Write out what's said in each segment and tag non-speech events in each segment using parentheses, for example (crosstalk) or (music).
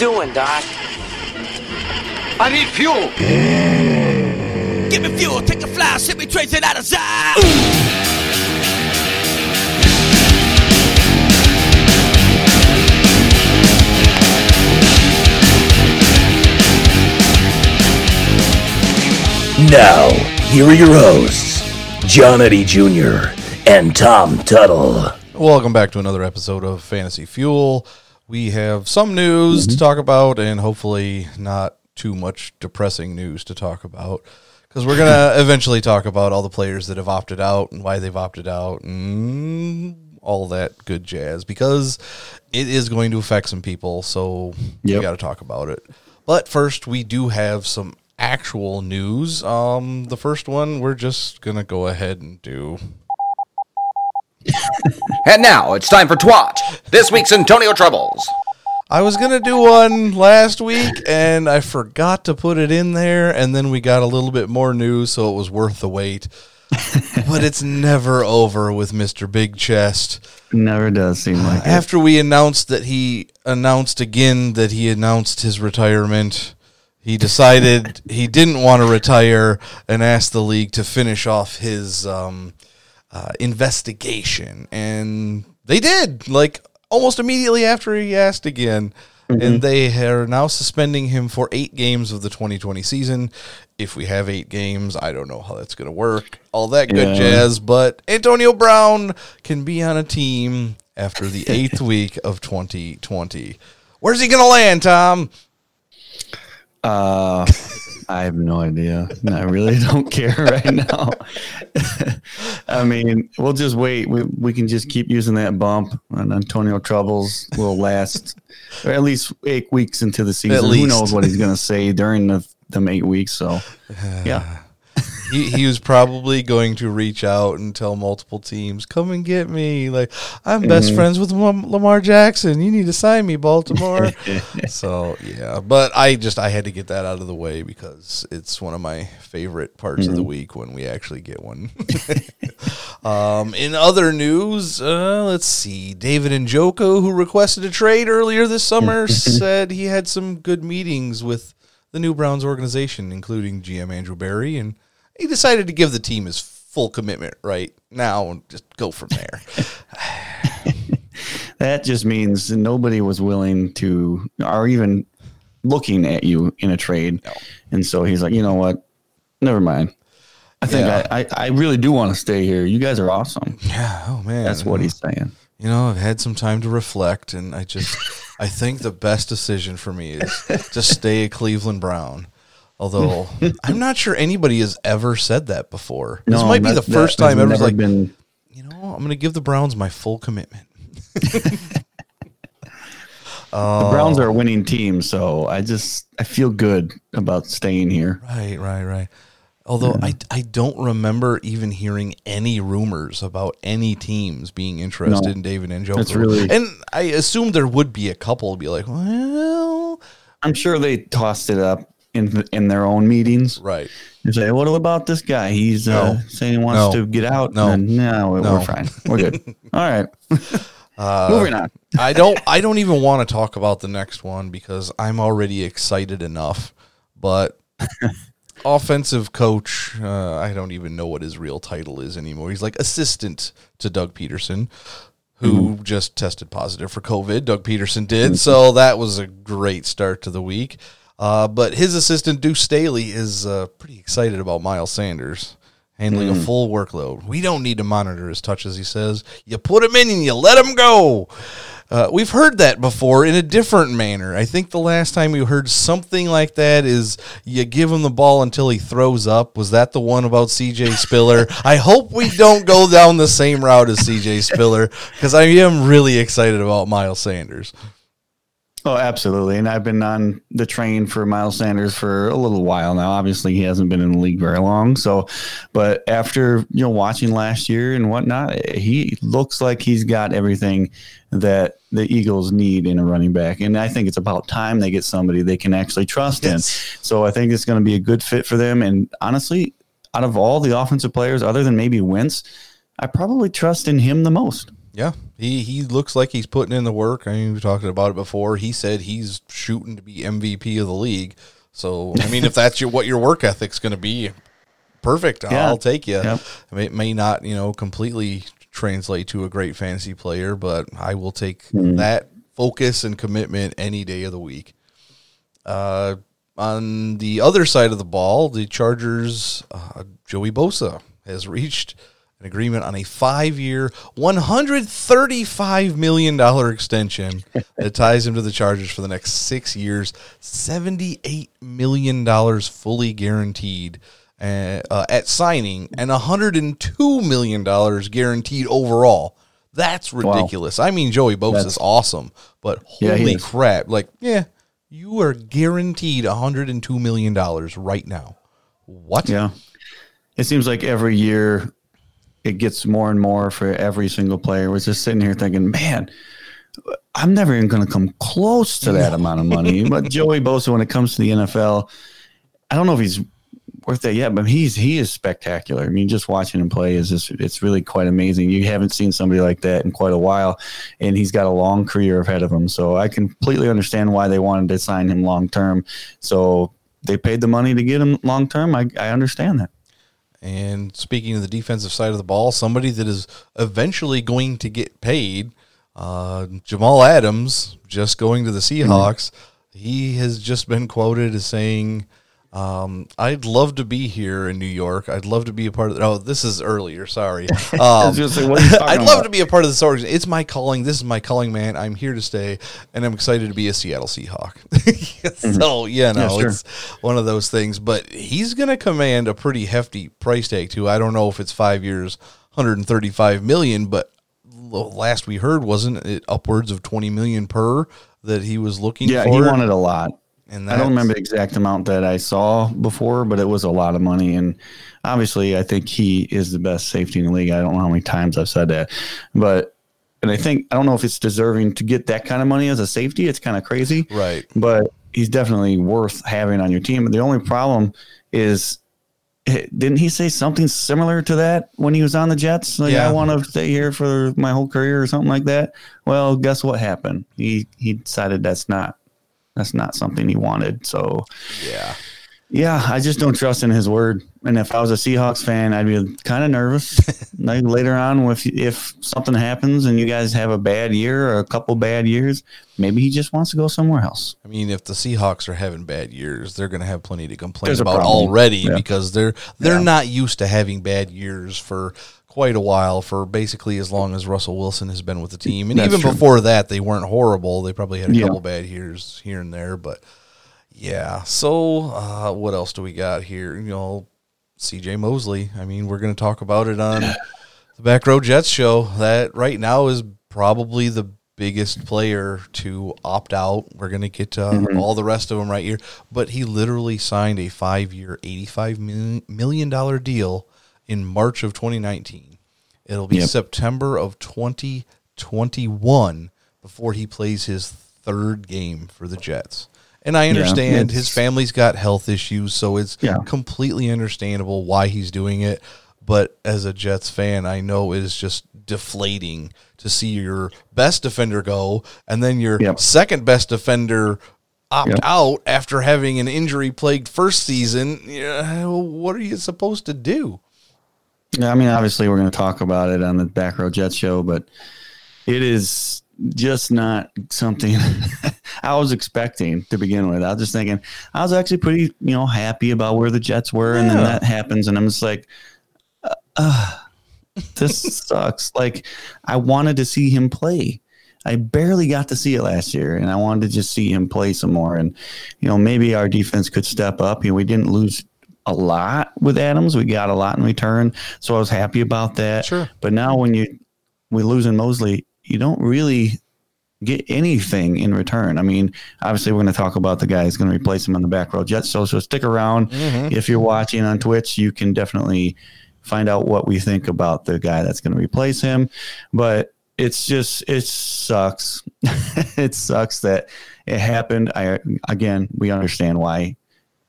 doing, Doc? I need fuel. Give me fuel, take a fly, send me tracing out of sight. Now, here are your hosts, John Eddie Jr. and Tom Tuttle. Welcome back to another episode of Fantasy Fuel. We have some news to talk about and hopefully not too much depressing news to talk about because we're going (laughs) to eventually talk about all the players that have opted out and why they've opted out and all that good jazz because it is going to affect some people. So we got to talk about it. But first, we do have some actual news. Um, the first one we're just going to go ahead and do. And now it's time for Twat. This week's Antonio Troubles. I was gonna do one last week and I forgot to put it in there, and then we got a little bit more news, so it was worth the wait. (laughs) but it's never over with Mr. Big Chest. Never does seem like it. After we announced that he announced again that he announced his retirement, he decided he didn't want to retire and asked the league to finish off his um, uh, investigation, and they did. Like almost immediately after he asked again, and they are now suspending him for eight games of the 2020 season. If we have eight games, I don't know how that's going to work. All that good Yeah. jazz, but Antonio Brown can be on a team after the (laughs) eighth week of 2020. Where's he going to land, Tom? Uh, (laughs) I have no idea. I really (laughs) don't care right now. (laughs) I mean, we'll just wait. We, we can just keep using that bump, and Antonio Troubles will last or at least eight weeks into the season. Who knows what he's going to say during the them eight weeks? So, yeah. He, he was probably going to reach out and tell multiple teams, "Come and get me!" Like I'm best friends with Lamar Jackson. You need to sign me, Baltimore. (laughs) so yeah, but I just I had to get that out of the way because it's one of my favorite parts of the week when we actually get one. (laughs) um, in other news, uh, let's see, David Njoku, who requested a trade earlier this summer, (laughs) said he had some good meetings with the new Browns organization, including GM Andrew Berry, and he decided to give the team his full commitment right now and just go from there. (laughs) That just means nobody was willing to, or even looking at you in a trade. And so he's like, you know what? Never mind. I think Yeah. I, I, I really do want to stay here. You guys are awesome. yeah, oh man, That's what he's saying. You know, I've had some time to reflect, and I just I think the best decision for me is to stay a Cleveland Brown. Although (laughs) I'm not sure anybody has ever said that before. This No, might be the first time ever. Like, been. you know, I'm going to give the Browns my full commitment. (laughs) The Browns are a winning team, so I just I feel good about staying here. Right, right, right. Although I, I don't remember even hearing any rumors about any teams being interested No. in David Njoku. It's really- and I assume there would be a couple be like, well, I'm sure they tossed it up in in their own meetings. right. You say, "What about this guy? He's uh, No. saying he wants No. to get out." No. And then, no, we're, No. we're fine. We're good. (laughs) All right. Uh, Moving on. (laughs) I don't I don't even want to talk about the next one because I'm already excited enough. But (laughs) offensive coach, uh, I don't even know what his real title is anymore. He's like assistant to Doug Pederson, who just tested positive for COVID. Doug Pederson did, so that was a great start to the week. Uh, but his assistant Deuce Staley is uh, pretty excited about Miles Sanders handling a full workload. We don't need to monitor his touches, he says. You put him in and you let him go. Uh, we've heard that before in a different manner. I think the last time we heard something like that is you give him the ball until he throws up. Was that the one about CJ Spiller? (laughs) I hope we don't go down the same route as CJ Spiller because I am really excited about Miles Sanders. Oh, absolutely. And I've been on the train for Miles Sanders for a little while now. Obviously, he hasn't been in the league very long. So, but after you know watching last year and whatnot, he looks like he's got everything that the Eagles need in a running back. And I think it's about time they get somebody they can actually trust in. So I think it's going to be a good fit for them. And honestly, out of all the offensive players, other than maybe Wentz, I probably trust in him the most. Yeah, he he looks like he's putting in the work. I mean, we talked about it before. He said he's shooting to be MVP of the league. So, I mean, if that's your what your work ethic's going to be, perfect. Yeah. I'll take you. Yep. It may not, you know, completely translate to a great fantasy player, but I will take Hmm. that focus and commitment any day of the week. Uh, on the other side of the ball, the Chargers, uh, Joey Bosa has reached an agreement on a five-year, one hundred thirty-five million dollar extension (laughs) that ties him to the Chargers for the next six years, seventy-eight million dollars fully guaranteed. Uh, uh, at signing and 102 million dollars guaranteed overall. That's ridiculous. I mean, Joey Bosa is awesome, but holy is. crap! Like, yeah, you are guaranteed 102 million dollars right now. What? Yeah. It seems like every year it gets more and more for every single player. We're just sitting here thinking, man, I'm never even going to come close to that amount of money. (laughs) But Joey Bosa, when it comes to the NFL, I don't know if he's worth that yet, but he's he is spectacular. I mean, just watching him play is just it's really quite amazing. You haven't seen somebody like that in quite a while, and he's got a long career ahead of him. So I completely understand why they wanted to sign him long term. So they paid the money to get him long term. I, I understand that. And speaking of the defensive side of the ball, somebody that is eventually going to get paid, uh, Jamal Adams, just going to the Seahawks, he has just been quoted as saying, um, "I'd love to be here in New York. I'd love to be a part of." Oh, this is earlier. Sorry. (laughs) I Um, was gonna say, what are you (laughs) talking I'd love to be a part of this organization. It's my calling. This is my calling, man. I'm here to stay, and I'm excited to be a Seattle Seahawk. (laughs) so yeah, no, Mm-hmm. Yeah, sure. it's one of those things. But he's going to command a pretty hefty price tag too. I don't know if it's five years, 135 million, but the last we heard wasn't it upwards of 20 million per that he was looking Yeah, for. he wanted a lot. And I don't remember the exact amount that I saw before, but it was a lot of money. And obviously, I think he is the best safety in the league. I don't know how many times I've said that, but and I think I don't know if it's deserving to get that kind of money as a safety. It's kind of crazy, Right. But he's definitely worth having on your team. But the only problem is, eh, didn't he say something similar to that when he was on the Jets? Like, Yeah. I want to stay here for my whole career or something like that. Well, guess what happened? He he decided that's not that's not something he wanted. So Yeah. yeah, I just don't trust in his word. And if I was a Seahawks fan, I'd be kind of nervous. (laughs) like later on, if if something happens and you guys have a bad year or a couple bad years, maybe he just wants to go somewhere else. I mean, if the Seahawks are having bad years, they're going to have plenty to complain There's about already Yeah. because they're they're Yeah. not used to having bad years for quite a while for basically as long as Russell Wilson has been with the team. And That's even true. before that, they weren't horrible. They probably had a Yeah. couple bad years here and there, but yeah. So, uh, what else do we got here? You know, CJ Mosley. I mean, we're going to talk about it on (laughs) the Back Row Jets show. That right now is probably the biggest player to opt out. We're going to get to Mm-hmm. all the rest of them right here. But he literally signed a five year, $85 million million dollar deal in March of 2019. It'll be Yep. September of 2021 before he plays his third game for the Jets. And I understand his family's got health issues, so it's Yeah. completely understandable why he's doing it. But as a Jets fan, I know it is just deflating to see your best defender go and then your Yep. second best defender opt Yep. out after having an injury plagued first season. Yeah, what are you supposed to do? Yeah, I mean, obviously, we're going to talk about it on the Back Row Jets show, but it is just not something (laughs) I was expecting to begin with. I was just thinking, I was actually pretty, you know, happy about where the Jets were, and then that happens, and I'm just like, uh, uh, this (laughs) sucks. Like, I wanted to see him play. I barely got to see it last year, and I wanted to just see him play some more. And you know, maybe our defense could step up. You know, we didn't lose a lot with Adams. We got a lot in return, so I was happy about that. Sure. But now when you we lose in Mosley, you don't really get anything in return. I mean, obviously we're going to talk about the guy who's going to replace him on the back row Jets. So so stick around. Mm-hmm. If you're watching on Twitch, you can definitely find out what we think about the guy that's going to replace him. But it's just it sucks. (laughs) it sucks that it happened. I again, we understand why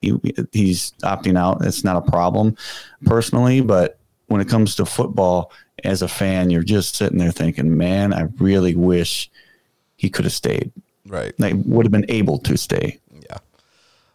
he, he's opting out. It's not a problem personally, but when it comes to football, as a fan, you're just sitting there thinking, man, I really wish he could have stayed. Right. Like would have been able to stay. Yeah.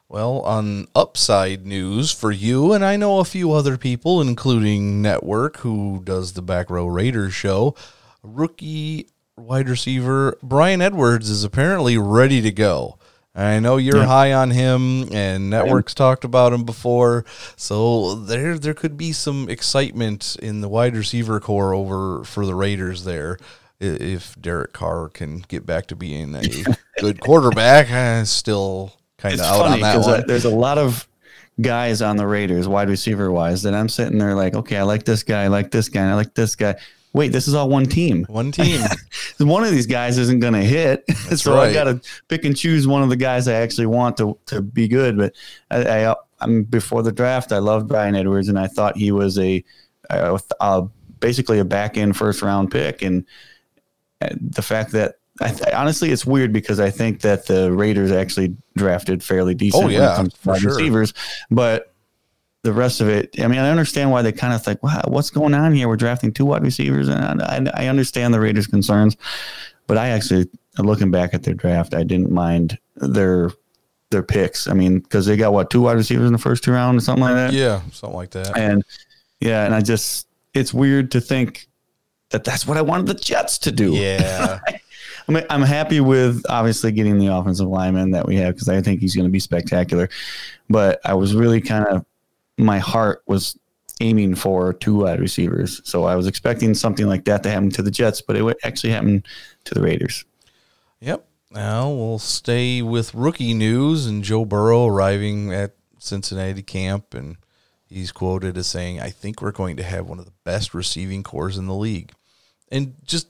Well, on upside news for you, and I know a few other people, including Network, who does the Back Row Raiders show, rookie wide receiver Bryan Edwards is apparently ready to go. I know you're Yeah. high on him, and Network's talked about him before, so there there could be some excitement in the wide receiver corps over for the Raiders there. If Derek Carr can get back to being a (laughs) good quarterback, I'm still kind of out funny on that because one. uh, there's a lot of guys on the Raiders, wide receiver wise, that I'm sitting there like, okay, I like this guy, I like this guy, I like this guy. Wait, this is all one team. One team. (laughs) One of these guys isn't going to hit, (laughs) so I got to pick and choose one of the guys I actually want to to be good. But I, I I'm before the draft, I loved Bryan Edwards, and I thought he was a, a, a basically a back end first round pick, and uh, the fact that I th- honestly, it's weird because I think that the Raiders actually drafted fairly decent. Oh, when it yeah, comes to for sure. receivers, but the rest of it, I mean, I understand why they kind of think, wow, what's going on here? We're drafting two wide receivers, and I, I, understand the Raiders' concerns, but I actually, looking back at their draft, I didn't mind their their picks. I mean, because they got what two wide receivers in the first two rounds or something like that. yeah, something like that. And yeah, and I just, it's weird to think that that's what I wanted the Jets to do. Yeah. (laughs) I mean, I'm happy with obviously getting the offensive lineman that we have because I think he's going to be spectacular. But I was really kind of, my heart was aiming for two wide receivers. So I was expecting something like that to happen to the Jets, but it actually happened to the Raiders. Yep. Now we'll stay with rookie news and Joe Burrow arriving at Cincinnati camp and he's quoted as saying, I think we're going to have one of the best receiving corps in the league. And just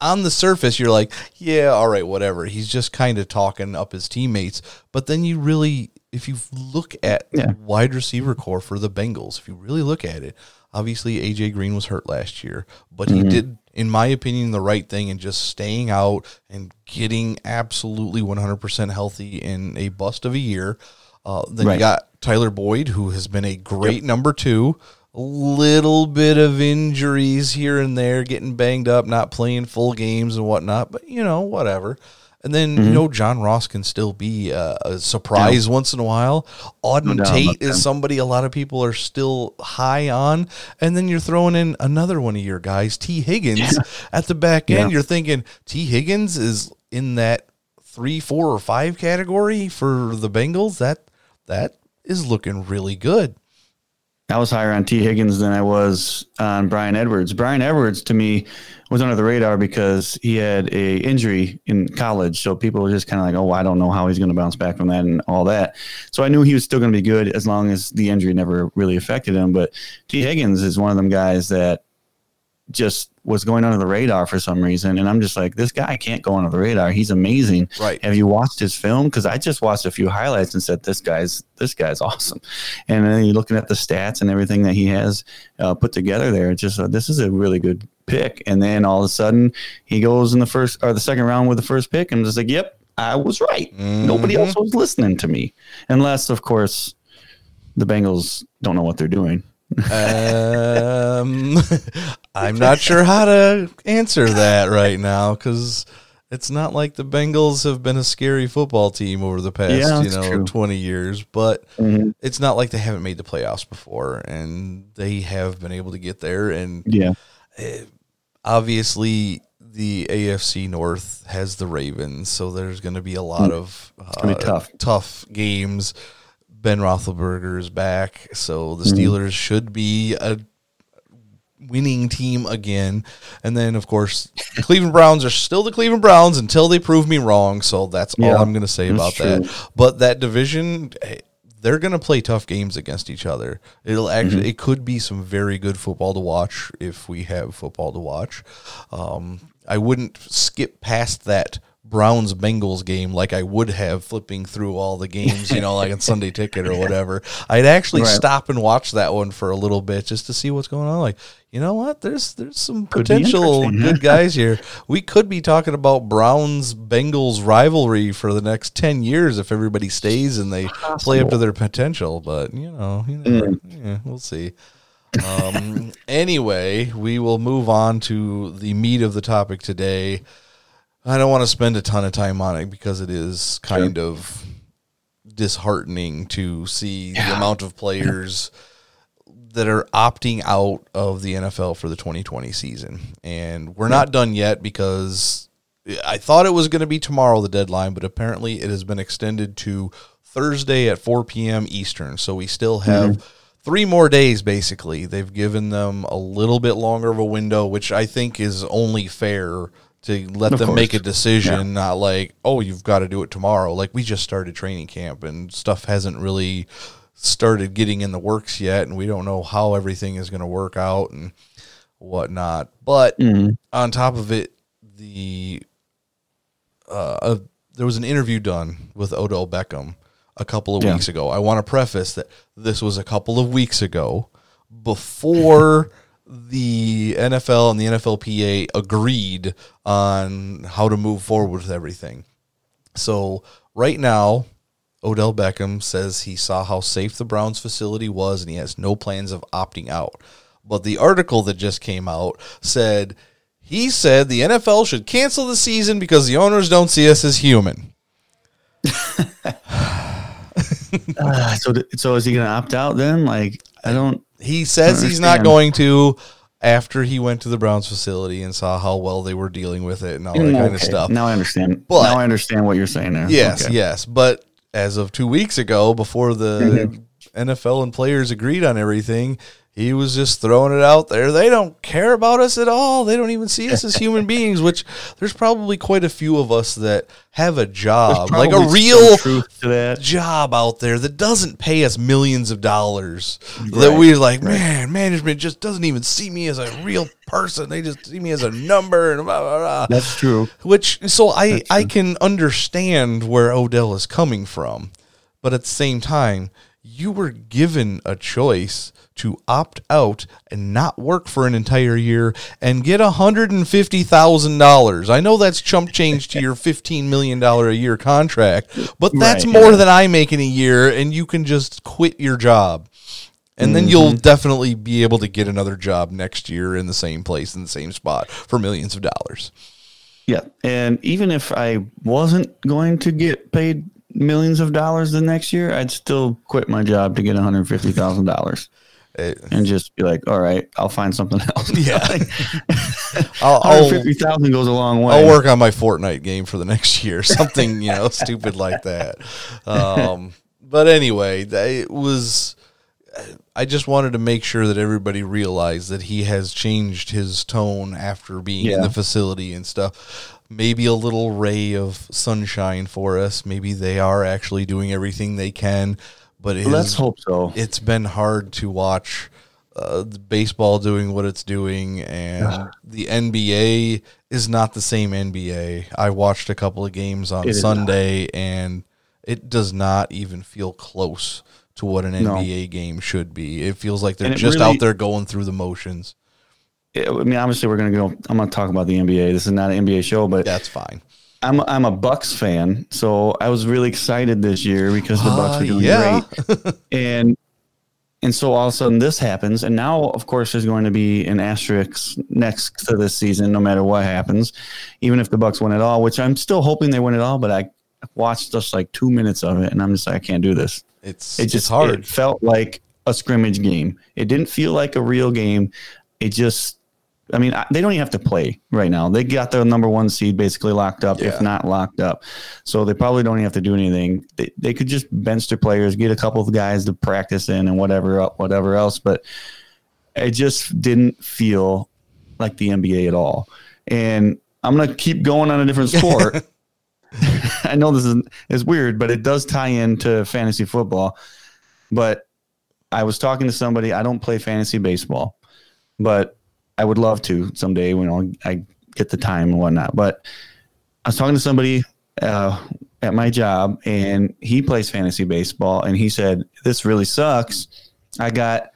on the surface, you're like, yeah, all right, whatever. He's just kind of talking up his teammates. But then you really, if you look at Yeah. the wide receiver corps for the Bengals, if you really look at it, obviously AJ Green was hurt last year, but he did, in my opinion, the right thing in just staying out and getting absolutely 100% healthy in a bust of a year. Uh, then you got Tyler Boyd, who has been a great number two. A little bit of injuries here and there, getting banged up, not playing full games and whatnot, but you know, whatever. And then you know, John Ross can still be a, a surprise once in a while. Auden No Tate is somebody a lot of people are still high on. And then you're throwing in another one of your guys, Tee Higgins, at the back end. Yeah. You're thinking Tee Higgins is in that three, four, or five category for the Bengals. That that is looking really good. I was higher on Tee Higgins than I was on Bryan Edwards. Bryan Edwards to me was under the radar because he had a injury in college, so people were just kind of like, "Oh, I don't know how he's going to bounce back from that and all that." So I knew he was still going to be good as long as the injury never really affected him. But Tee Higgins is one of them guys that just was going under the radar for some reason, and I'm just like, this guy can't go under the radar. He's amazing. Right. Have you watched his film? Because I just watched a few highlights and said, this guy's this guy's awesome. And then you're looking at the stats and everything that he has uh, put together there. It's just uh, this is a really good pick. And then all of a sudden he goes in the first or the second round with the first pick, and I'm just like, yep, I was right. Nobody else was listening to me, unless of course the Bengals don't know what they're doing. Um, (laughs) I'm not sure how to answer that right now because it's not like the Bengals have been a scary football team over the past, Yeah, you know, true. 20 years. But Mhm. it's not like they haven't made the playoffs before, and they have been able to get there. And Yeah. obviously, the AFC North has the Ravens, so there's going to be a lot of uh, tough. tough games. Ben Roethlisberger is back, so the Mm-hmm. Steelers should be a winning team again. And then, of course, the Cleveland Browns are still the Cleveland Browns until they prove me wrong. So that's all I'm going to say about true. that. But that division, eh, they're going to play tough games against each other. It'll actually, Mm-hmm. it could be some very good football to watch if we have football to watch. Um, I wouldn't skip past that. Browns Bengals game like I would have flipping through all the games, you know, like on Sunday (laughs) Ticket or whatever. I'd actually Right. stop and watch that one for a little bit just to see what's going on. Like, you know what? There's there's some Could potential good guys here. (laughs) We could be talking about Browns Bengals rivalry for the next ten years if everybody stays and they play up to their potential. But you know, you never, Mm. yeah, we'll see. Um, (laughs) anyway, we will move on to the meat of the topic today. I don't want to spend a ton of time on it because it is kind of disheartening to see the amount of players that are opting out of the NFL for the 2020 season. And we're not done yet because I thought it was going to be tomorrow, the deadline, but apparently it has been extended to Thursday at 4 p.m. Eastern. So we still mm-hmm. have three more days, basically. They've given them a little bit longer of a window, which I think is only fair to let Of them make a course. decision, not like, oh, you've got to do it tomorrow. Like we just started training camp and stuff hasn't really started getting in the works yet, and we don't know how everything is going to work out and whatnot. But on top of it, the uh, uh, there was an interview done with Odell Beckham a couple of Yeah. weeks ago. I want to preface that this was a couple of weeks ago before (laughs) the NFL and the NFLPA agreed on how to move forward with everything. So right now, Odell Beckham says he saw how safe the Browns facility was and he has no plans of opting out. But the article that just came out said he said the NFL should cancel the season because the owners don't see us as human. Ah, (sighs) (sighs) so, so is he going to opt out then? Like, I don't. He says he's not going to after he went to the Browns facility and saw how well they were dealing with it and all that kind of stuff. Now I understand. But- now I understand what you're saying there. Yes, Okay. yes. But as of two weeks ago, before the Mm-hmm. NFL and players agreed on everything, he was just throwing it out there. They don't care about us at all. They don't even see us as human (laughs) beings, which there's probably quite a few of us that have a job, like a real some truth to that. job out there that doesn't pay us millions of dollars. That we're like, man, management just doesn't even see me as a real person. They just see me as a number and blah, blah, blah. That's true. Which so I I can understand where Odell is coming from, but at the same time, you were given a choice to opt out and not work for an entire year and get hundred and fifty thousand dollars. I know that's chump change to your fifteen million dollar a year contract, but that's Right, more yeah. than I make in a year, and you can just quit your job. And then you'll Mm-hmm. definitely be able to get another job next year in the same place in the same spot for millions of dollars. Yeah. And even if I wasn't going to get paid millions of dollars the next year, I'd still quit my job to get $150,000 It- and just be like, all right, I'll find something else. (laughs) Yeah. (laughs) (laughs) I'll, I'll, 150,000 goes a long way. I'll work on my Fortnite game for the next year, something you know stupid like that. Um, but anyway, it was. I just wanted to make sure that everybody realized that he has changed his tone after being in the facility and stuff. Maybe a little ray of sunshine for us. Maybe they are actually doing everything they can. But it Let's is- hope so. it's been hard to watch uh, the baseball doing what it's doing, and (sighs) the NBA is not the same NBA. I watched a couple of games on It Sunday, and it does not even feel close to what an No. NBA game should be. It feels like they're just really- out there going through the motions. I mean, obviously, we're going to go. I'm going to talk about the NBA. This is not an NBA show, but That's fine. I'm I'm a Bucks fan, so I was really excited this year because the Bucks Uh, were doing yeah. great, (laughs) and and so all of a sudden this happens, and now of course there's going to be an asterisk next to this season, no matter what happens, even if the Bucks win it all, which I'm still hoping they win it all, but I watched just like two minutes of it, and I'm just like I can't do this. It's It it's just hard. It felt like a scrimmage game. It didn't feel like a real game. It just, I mean, they don't even have to play right now. They got their number one seed basically locked up, Yeah. if not locked up. So they probably don't even have to do anything. They, they could just bench their players, get a couple of guys to practice in, and whatever whatever else. But it just didn't feel like the NBA at all. And I'm gonna keep going on a different (laughs) sport. (laughs) I know this is is weird, but it does tie into fantasy football. But I was talking to somebody. I don't play fantasy baseball, but I would love to someday when I'll- I get the time and whatnot. But I was talking to somebody uh, at my job, and he plays fantasy baseball, and he said this really sucks. I got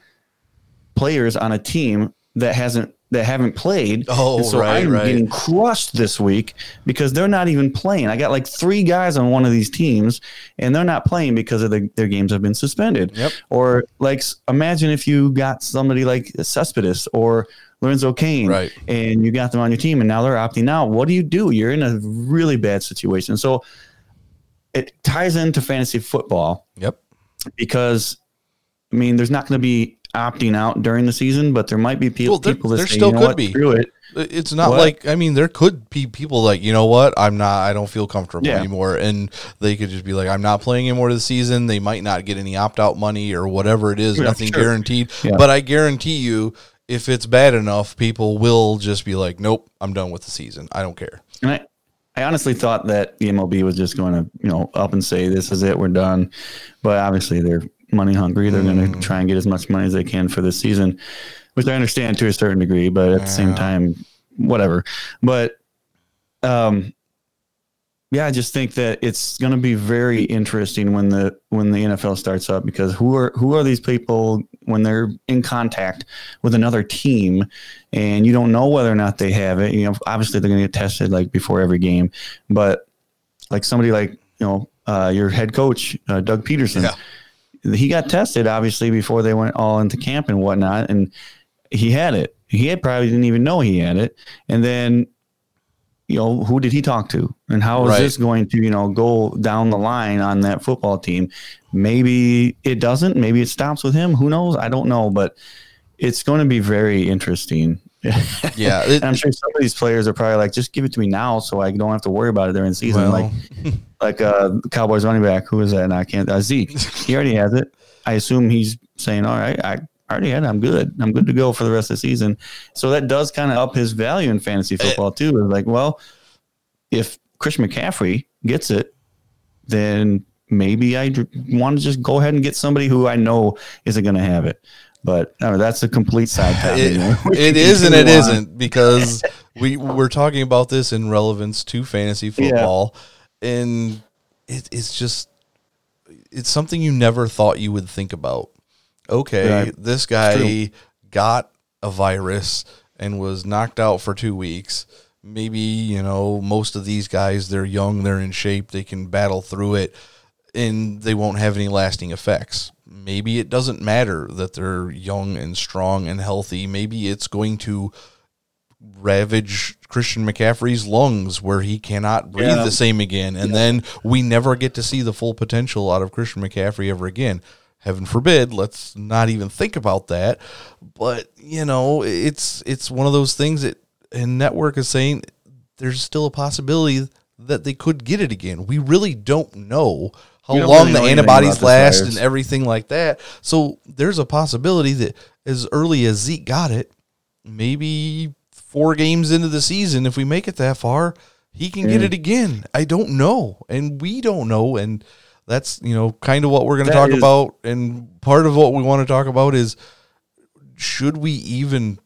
players on a team that hasn't that haven't played. Oh, And so right, I'm right. getting crushed this week because they're not even playing. I got like three guys on one of these teams, and they're not playing because of the, their games have been suspended. Yep. Or like, imagine if you got somebody like Cespedes or Lorenzo Cain, Right. and you got them on your team, and now they're opting out. What do you do? You're in a really bad situation. So it ties into fantasy football Yep. because I mean, there's not going to be opting out during the season, but there might be people Well, there- people that there say, still you know could what, be. Screw it. It's not What? like I mean there could be people like you know what I'm not I don't feel comfortable Yeah. anymore and they could just be like I'm not playing anymore this season they might not get any opt out money or whatever it is Yeah, nothing sure. guaranteed Yeah. but I guarantee you if it's bad enough people will just be like nope I'm done with the season I don't care And I, I honestly thought that the MLB was just going to, you know, up and say, this is it, we're done. But obviously they're money hungry. They're going to try and get as much money as they can for this season, which I understand to a certain degree, but at the same time, whatever. But, um, yeah, I just think that it's going to be very interesting when the when the NFL starts up because who are who are these people when they're in contact with another team and you don't know whether or not they have it. You know, obviously they're going to get tested like before every game, but like somebody like you know uh, your head coach uh, Doug Pederson, Yeah. he got tested obviously before they went all into camp and whatnot, and he had it. He had probably didn't even know he had it, and then you know who did he talk to? And how is Right. this going to you know go down the line on that football team? Maybe it doesn't. Maybe it stops with him. Who knows? I don't know. But it's going to be very interesting. Yeah (laughs) it- i'm sure some of these players are probably like just give it to me now so i don't have to worry about it during the season. Well. like (laughs) like uh cowboys running back who is that? And i can't uh, zeke. He already has it. I assume he's saying all right i already had it i'm good. I'm good to go for the rest of the season. So that does kind of up his value in fantasy football too It's like well if Christian McCaffrey gets it, then maybe I want to just go ahead and get somebody who I know isn't going to have it. But that's a complete side topic. it, (laughs) it is and it isn't because (laughs) we we're talking about this in relevance to fantasy football and it, it's just it's something you never thought you would think about okay Right. this guy got a virus and was knocked out for two weeks maybe you know most of these guys they're young they're in shape they can battle through it and they won't have any lasting effects. Maybe it doesn't matter that they're young and strong and healthy. Maybe it's going to ravage Christian McCaffrey's lungs where he cannot breathe Yeah. the same again. And then we never get to see the full potential out of Christian McCaffrey ever again. Heaven forbid, let's not even think about that. But, you know, it's it's one of those things that and network is saying there's still a possibility that they could get it again. We really don't know how don't long really the antibodies last and everything like that. So there's a possibility that as early as Zeke got it, maybe four games into the season, if we make it that far, he can get it again. I don't know, and we don't know, and that's you know kind of what we're going to talk is- about. And part of what we want to talk about is should we even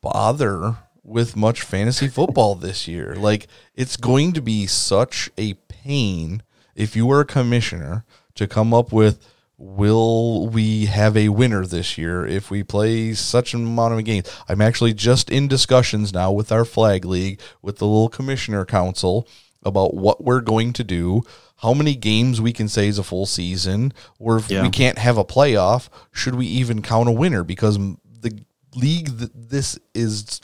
bother with much fantasy football this year? Like, it's going to be such a pain if you were a commissioner to come up with will we have a winner this year if we play such an amount of games? I'm actually just in discussions now with our flag league, with the little commissioner council about what we're going to do, how many games we can say is a full season, or if Yeah. we can't have a playoff, should we even count a winner? Because the league that this is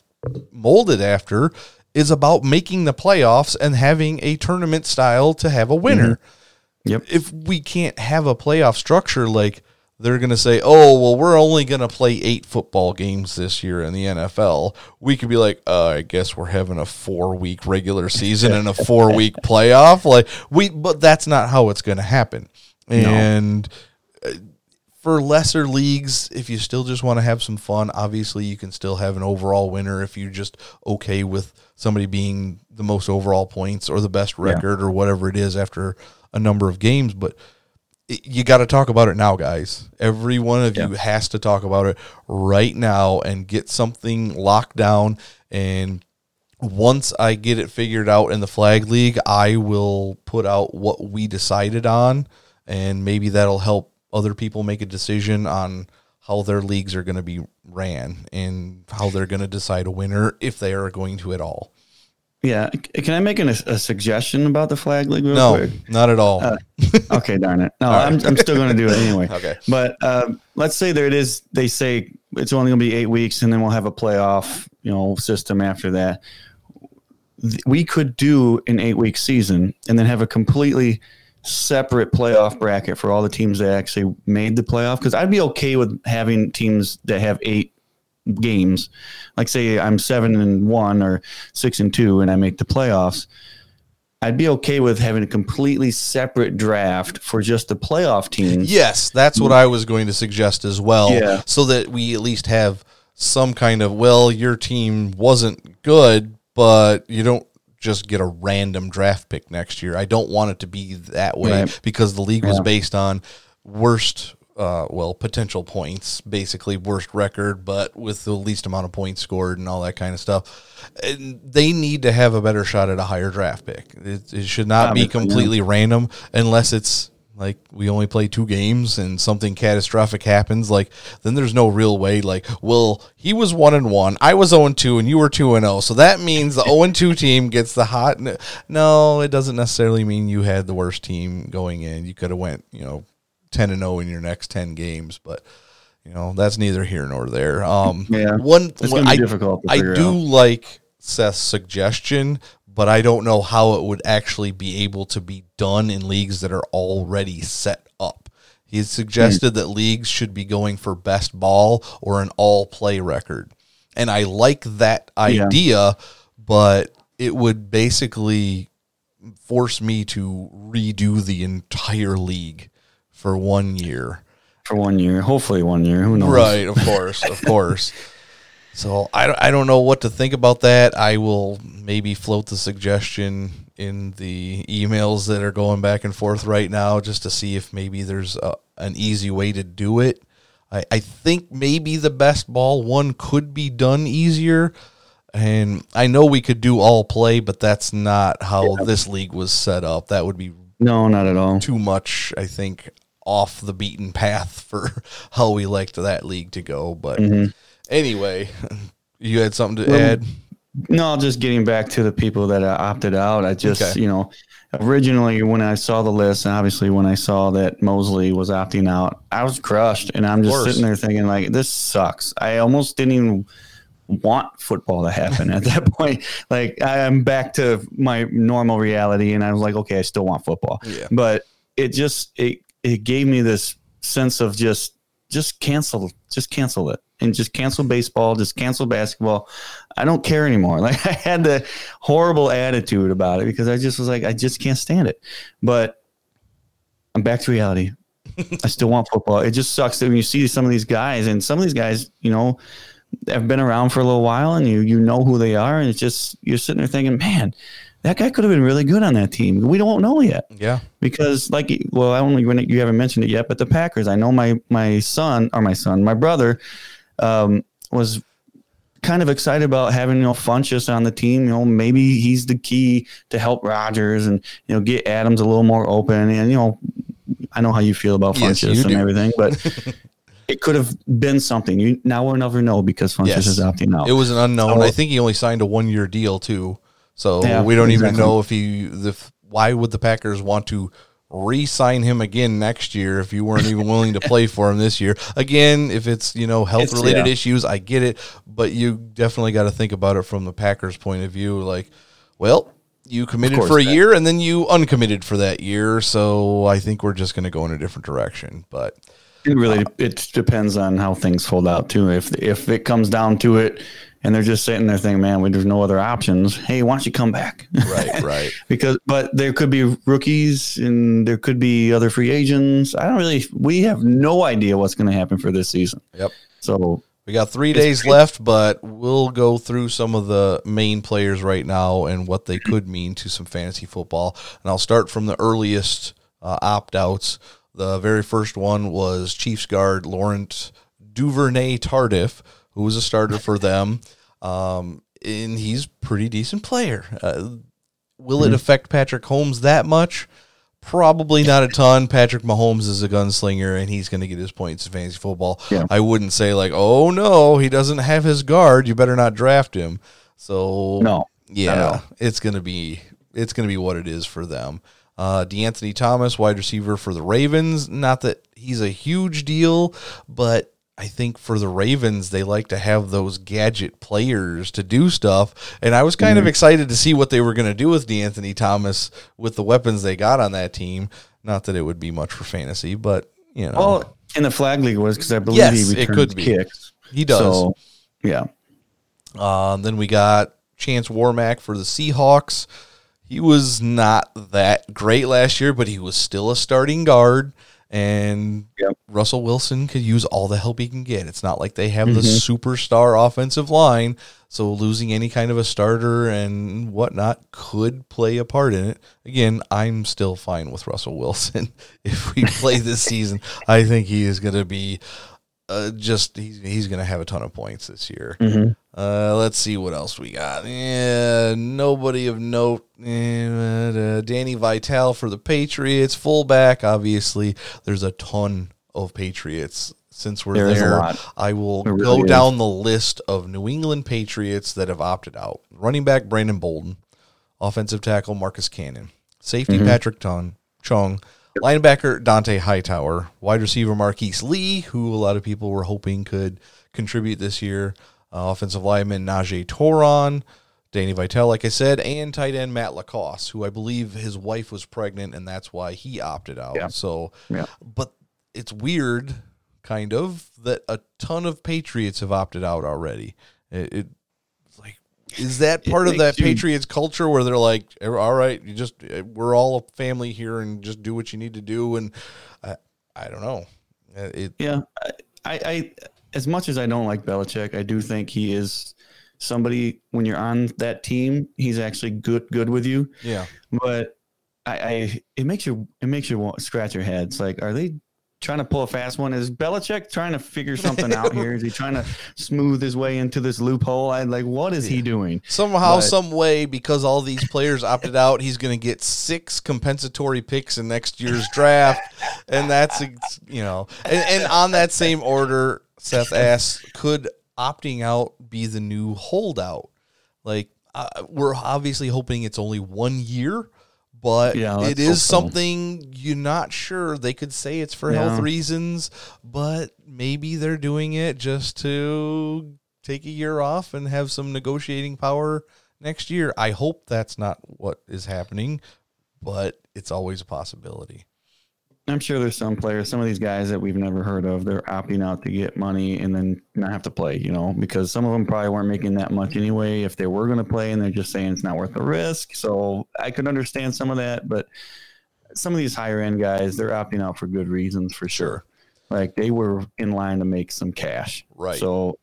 molded after is about making the playoffs and having a tournament style to have a winner. Mm-hmm. Yep. If we can't have a playoff structure, like they're going to say, oh, well, we're only going to play eight football games this year in the NFL, we could be like, uh, I guess we're having a four week regular season and a (laughs) four week playoff. Like, we, but that's not how it's going to happen. And for lesser leagues, if you still just want to have some fun, obviously you can still have an overall winner if you're just okay with somebody being the most overall points or the best record or whatever it is after a number of games. But you got to talk about it now, guys. Every one of you has to talk about it right now and get something locked down. And once I get it figured out in the flag league, I will put out what we decided on, and maybe that'll help other people make a decision on how their leagues are going to be ran and how they're going to decide a winner if they are going to at all. Yeah. Can I make an, a suggestion about the flag league real No, quick? not at all. okay, darn it. No, (laughs) I'm, I'm still going to do it anyway. (laughs) Okay. But um, let's say there it is. They say it's only going to be eight weeks, and then we'll have a playoff, you know, system after that. We could do an eight week season and then have a completely separate playoff bracket for all the teams that actually made the playoff. Because I'd be okay with having teams that have eight games. Like say I'm seven and one or six and two, and I make the playoffs. I'd be okay with having a completely separate draft for just the playoff teams. Yes, that's what I was going to suggest as well. Yeah. So that we at least have some kind of well, your team wasn't good, but you don't just get a random draft pick next year. I don't want it to be that way Right. because the league was based on worst uh, well, potential points, basically worst record, but with the least amount of points scored and all that kind of stuff. And they need to have a better shot at a higher draft pick. It, it should not be Obviously, yeah. completely random unless it's like we only play two games and something catastrophic happens like then there's no real way like well he was 1 and 1 I was 0 and 2 and you were 2 and 0 so that means the 0 and 2 team gets the hot no it doesn't necessarily mean you had the worst team going in you could have went you know 10 and 0 in your next 10 games but you know that's neither here nor there um Yeah. one It's gonna be I, I do out. like Seth's suggestion, but I don't know how it would actually be able to be done in leagues that are already set up. He suggested that leagues should be going for best ball or an all play record. And I like that idea, but it would basically force me to redo the entire league for one year. for one year, hopefully one year. Who knows? Right, of course, of (laughs) course. So I, don't- I don't know what to think about that. I will maybe float the suggestion in the emails that are going back and forth right now just to see if maybe there's a, an easy way to do it. I, I think maybe the best ball one could be done easier. And I know we could do all play, but that's not how this league was set up. That would be No, not at all. too much, I think, off the beaten path (laughs) for how we liked that league to go. But anyway, (laughs) you had something to add? No, just getting back to the people that uh, opted out. I just, Okay. you know, originally when I saw the list, and obviously when I saw that Mosley was opting out, I was crushed, and I'm just sitting there thinking like, this sucks. I almost didn't even want football to happen at (laughs) that point. Like I'm back to my normal reality, and I was like, okay, I still want football. Yeah. But it just it it gave me this sense of just just cancel just cancel it and just cancel baseball just cancel basketball. I don't care anymore. (laughs) Like i had the horrible attitude about it because i just was like i just can't stand it. But i'm back to reality. (laughs) I still want football. It just sucks that when you see some of these guys and some of these guys you know have been around for a little while and you you know who they are and it's just you're sitting there thinking man that guy could have been really good on that team we don't know yet Yeah. because like well i don't know when you haven't mentioned it yet but the packers i know my my son or my son my brother um, was kind of excited about having you know Funchess on the team. You know, maybe he's the key to help Rodgers and you know get Adams a little more open. And you know, I know how you feel about Yes, Funchess you and do. everything, but (laughs) it could have been something. You now we'll never know because Funchess Yes. is opting out. It was an unknown. So- I think he only signed a one year deal too. So Yeah, we don't even know if he the why would the Packers want to re-sign him again next year if you weren't even willing to play for him this year. Again, if it's, you know, health related yeah. issues, I get it, but you definitely got to think about it from the Packers point of view like, well, you committed for a Pat. year and then you uncommitted for that year, so I think we're just going to go in a different direction. But It really it depends on how things fold out too. If if it comes down to it, and they're just sitting there thinking, "Man, we, there's no other options." Hey, why don't you come back? right, (laughs) right. because but there could be rookies and there could be other free agents. I don't really. We have no idea what's going to happen for this season. Yep. So We got three days left, but we'll go through some of the main players right now and what they could mean to some fantasy football. And I'll start from the earliest uh, opt outs. The very first one was Chiefs guard Laurent Duvernay Tardif, who was a starter for them. Um, and he's pretty decent player. Uh, will it affect Patrick Holmes that much? Probably not a ton. Patrick Mahomes is a gunslinger, and he's going to get his points in fantasy football. Yeah. I wouldn't say like, oh no, he doesn't have his guard. You better not draft him. So No, yeah, not at all. it's gonna be it's gonna be what it is for them. Uh, De'Anthony Thomas, wide receiver for the Ravens. Not that he's a huge deal, but I think for the Ravens, they like to have those gadget players to do stuff. And I was kind of Mm-hmm. excited to see what they were going to do with De'Anthony Thomas with the weapons they got on that team. Not that it would be much for fantasy, but you know, Well, in the flag league was because I believe Yes, he returns could be. kicks. he does. So, yeah. Uh, then we got Chance Warmack for the Seahawks. He was not that great last year, but he was still a starting guard. And Yep. Russell Wilson could use all the help he can get. It's not like they have the mm-hmm. superstar offensive line. So losing any kind of a starter and whatnot could play a part in it. Again, I'm still fine with Russell (laughs) Wilson. if we play this season, I think he is going to be uh, just, he's, he's going to have a ton of points this year. Uh, let's see what else we got. Yeah, nobody of note. Uh, Danny Vitale for the Patriots, fullback. Obviously, there's a ton of Patriots. Since we're There there. I will There go is. down the list of New England Patriots that have opted out. Running back Brandon Bolden, offensive tackle Marcus Cannon, safety Mm-hmm. Patrick Ton, Chung, linebacker Dont'a Hightower, wide receiver Marquise Lee, who a lot of people were hoping could contribute this year, uh, offensive lineman Najee Toran, Danny Vitale, like I said, and tight end Matt LaCosse, who I believe his wife was pregnant and that's why he opted out. Yeah. So, Yeah. but it's weird, kind of, that a ton of Patriots have opted out already. It, it is that part of that you- Patriots culture where they're like, all right, you just we're all a family here and just do what you need to do, and I, I don't know. Uh, It Yeah, I, I, as much as I don't like Belichick, I do think he is somebody. When you're on that team, he's actually good, good with you. yeah But I, I it makes you, it makes you scratch your head. It's like, are they trying to pull a fast one? Is Belichick trying to figure something out here? Is he trying to smooth his way into this loophole? I like, what is he doing? somehow, But- some way, because all these players opted out, he's going to get six compensatory picks in next year's draft, and that's you know, and, and on that same order, Seth asks, could opting out be the new holdout? Like uh, we're obviously hoping it's only one year. But Yeah, it is so. something you're not sure. They could say it's for Yeah. health reasons, but maybe they're doing it just to take a year off and have some negotiating power next year. I hope that's not what is happening, but it's always a possibility. I'm sure there's some players, some of these guys that we've never heard of, they're opting out to get money and then not have to play, you know, because some of them probably weren't making that much anyway if they were going to play and they're just saying it's not worth the risk. So I could understand some of that, but some of these higher end guys, they're opting out for good reasons for sure. Like they were in line to make some cash. Right. So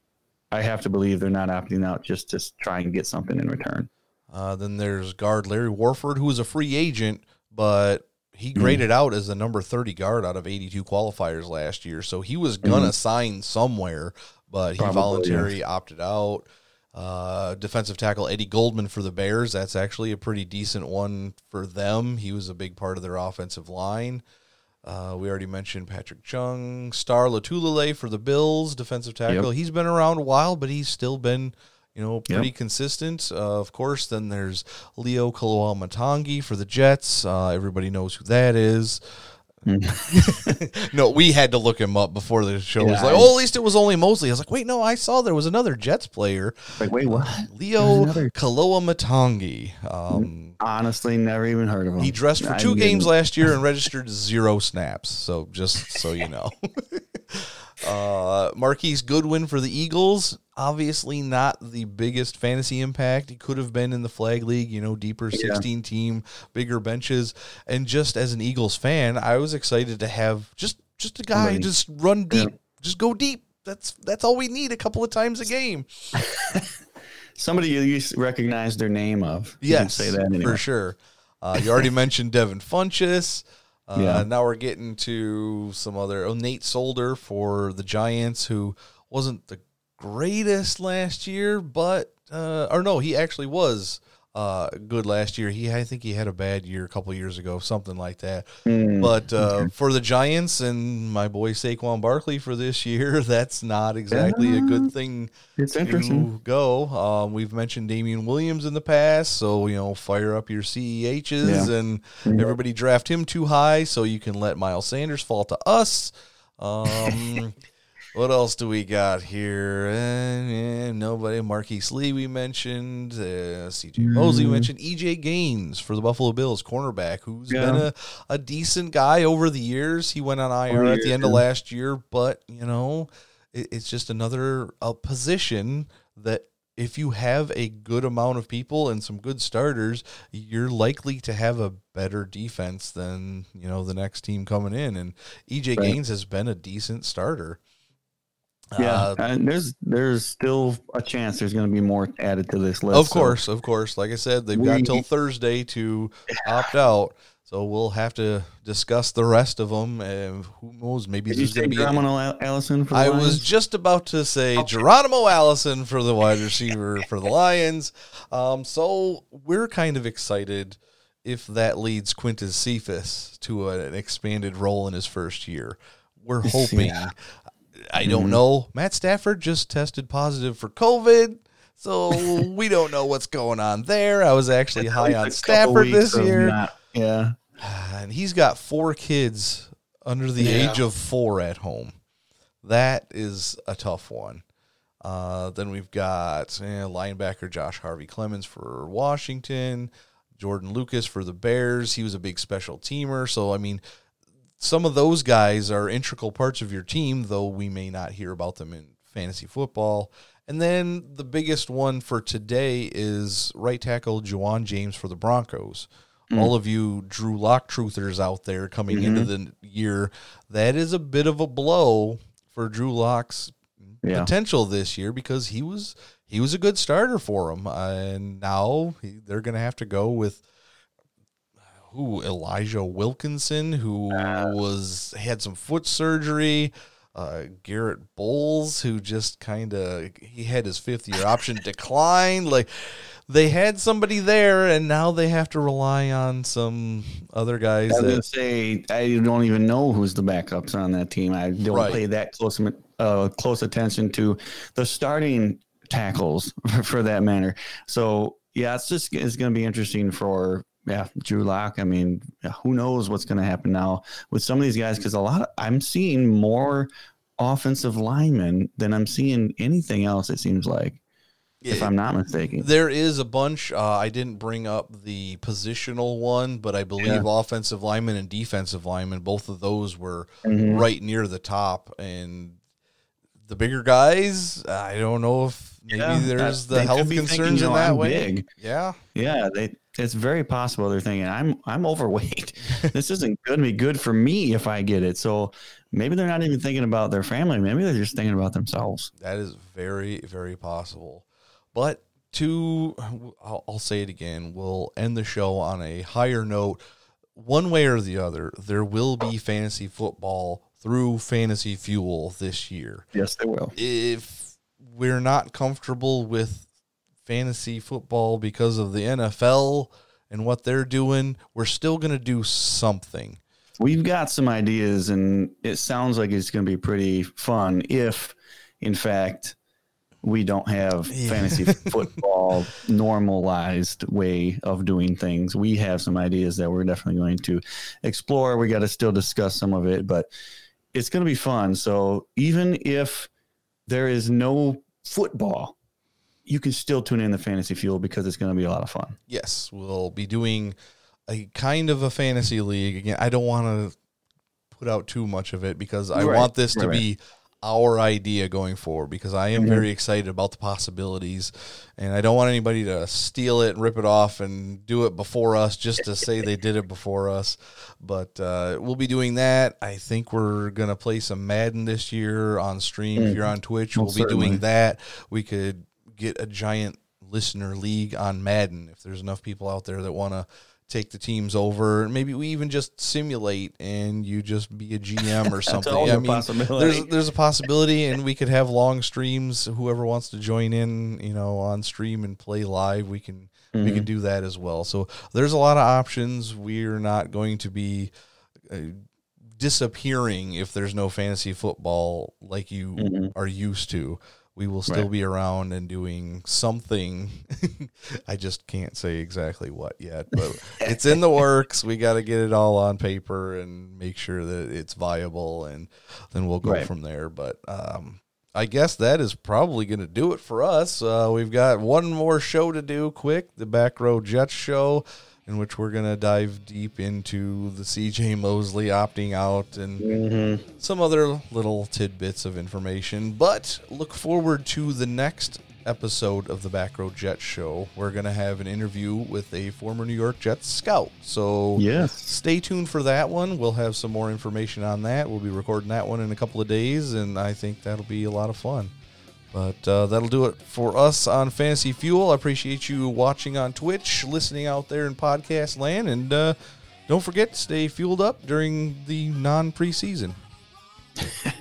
I have to believe they're not opting out just to try and get something in return. Uh, then there's guard Larry Warford, who is a free agent, but he graded out as the number 30 guard out of 82 qualifiers last year. So he was going to sign somewhere, but he Probably, voluntarily opted out. Uh, defensive tackle Eddie Goldman for the Bears. That's actually a pretty decent one for them. He was a big part of their offensive line. Uh, we already mentioned Patrick Chung, Star Lotulelei for the Bills, defensive tackle. He's been around a while, but he's still been, you know, pretty consistent. Uh, of course, then there's Leo Koloamatangi for the Jets. Uh, everybody knows who that is. (laughs) no, we had to look him up before the show was like, oh, at least it was only Mosley. I was like, wait, no, I saw there was another Jets player, Like, wait, what? Leo another- Kaloa Matangi. Um, Honestly, never even heard of him. he dressed for I two didn't- games last year and registered zero snaps. So just so you know. (laughs) uh, Marquise Goodwin for the Eagles. Obviously not the biggest fantasy impact. He could have been in the flag league, you know, deeper 16 team, bigger benches. And just as an Eagles fan, I was excited to have just just a guy Somebody. just run deep. Just go deep. That's that's all we need a couple of times a game. (laughs) Somebody you recognize their name of. Yes, say that anyway. for sure. Uh, you already mentioned Devin Funchess. Uh, Yeah. Now we're getting to some other. Oh, Nate Solder for the Giants, who wasn't the greatest last year, but uh, or no, he actually was uh, good last year. He, I think he had a bad year a couple years ago, something like that. Mm, But uh, for the Giants and my boy Saquon Barkley for this year, (laughs) that's not exactly a good thing It's interesting. go. Um, we've mentioned Damien Williams in the past, so you know, fire up your CEHs Yeah. and everybody draft him too high, so you can let Miles Sanders fall to us. (laughs) Um, what else do we got here? Eh, nobody. Marquise Lee we mentioned. Uh, CJ Mosley we mentioned. EJ Gaines for the Buffalo Bills, cornerback, who's Yeah. been a, a decent guy over the years. He went on IR Over at the end of last year, but you know, it, it's just another a position that if you have a good amount of people and some good starters, you're likely to have a better defense than you know the next team coming in. And EJ Right. Gaines has been a decent starter. Yeah, Uh, and there's there's still a chance there's going to be more added to this list. of so- course, of course. Like I said, they've got We- till Thursday to (sighs) opt out. So we'll have to discuss the rest of them. And who knows? Maybe Did there's going to be. Geronimo Allison for I was just about to say Geronimo Allison for the wide receiver for the Lions. Um, so we're kind of excited if that leads Quintez Cephus to an expanded role in his first year. We're (laughs) hoping. Yeah. I Mm-hmm. don't know. Matt Stafford just tested positive for COVID. So (laughs) we don't know what's going on there. I was actually high on Stafford this year. yeah. (sighs) and he's got four kids under the Yeah. age of four at home. That is a tough one. Uh, then we've got eh, linebacker Josh Harvey-Clemons for Washington, Jordan Lucas for the Bears. He was a big special teamer. So, I mean, some of those guys are integral parts of your team, though we may not hear about them in fantasy football. And then the biggest one for today is right tackle Ja'Wuan James for the Broncos. Mm. All of you Drew Lock truthers out there coming into mm-hmm. the year, that is a bit of a blow for Drew Lock's Yeah. potential this year because he was he was a good starter for him, and now he, they're going to have to go with who Elijah Wilkinson, who was had some foot surgery. Uh, Garett Bolles, who just kind of he had his fifth year option (laughs) declined. Like they had somebody there, and now they have to rely on some other guys. I That, say I don't even know who's the backups on that team. I don't Right. pay that close uh, close attention to the starting tackles (laughs) for that matter. So yeah, it's just it's going to be interesting for yeah Drew Lock. I mean, who knows what's going to happen now with some of these guys because a lot of, I'm seeing more offensive linemen than I'm seeing anything else. It seems like, if I'm not mistaken. There is a bunch. Uh, I didn't bring up the positional one, but I believe Yeah. offensive linemen and defensive linemen, both of those were Mhm. right near the top. And the bigger guys, I don't know if maybe Yeah, there's the health thinking, concerns you in that way. big. Yeah. Yeah, they it's very possible they're thinking I'm I'm overweight. (laughs) this isn't going to be good for me if I get it. So maybe they're not even thinking about their family. Maybe they're just thinking about themselves. That is very, very possible. But to, I'll, I'll say it again, we'll end the show on a higher note. One way or the other, there will be fantasy football through Fantasy Fuel this year. Yes, they will. If we're not comfortable with fantasy football because of the NFL and what they're doing, we're still going to do something. We've got some ideas, and it sounds like it's going to be pretty fun if, in fact, we don't have (laughs) Yeah. fantasy football normalized way of doing things. We have some ideas that we're definitely going to explore. We got to still discuss some of it, but it's going to be fun. So even if there is no football, you can still tune in the Fantasy Fuel because it's going to be a lot of fun. yes, we'll be doing a kind of a fantasy league. Again, I don't want to put out too much of it because I Right, want this to right, right. be our idea going forward because I am Mhm. very excited about the possibilities and I don't want anybody to steal it and rip it off and do it before us just to say they did it before us. But uh, we'll be doing that. I think we're going to play some Madden this year on stream. If you're on Twitch, we'll Most be doing that. We could get a giant listener league on Madden if there's enough people out there that want to take the teams over. Maybe we even just simulate and you just be a GM or (laughs) something. I mean, there's there's a possibility, and we could have long streams. Whoever wants to join in, you know, on stream and play live, we can we Mm-hmm. can do that as well. So there's a lot of options. We're not going to be. Uh, disappearing if there's no fantasy football like you Mm-hmm. are used to. We will still Right. be around and doing something. (laughs) I just can't say exactly what yet, but (laughs) it's in the works. We got to get it all on paper and make sure that it's viable, and then we'll go Right. from there. But um, I guess that is probably going to do it for us. Uh, we've got one more show to do quick the Back Row Jets show, in which we're going to dive deep into the CJ Mosley opting out and mm-hmm. some other little tidbits of information. But look forward to the next episode of the Back Row Jets show. We're going to have an interview with a former New York Jets scout. So Yes. stay tuned for that one. We'll have some more information on that. We'll be recording that one in a couple of days, and I think that'll be a lot of fun. But uh, that'll do it for us on Fantasy Fuel. I appreciate you watching on Twitch, listening out there in podcast land, and uh, don't forget to stay fueled up during the non preseason. (laughs)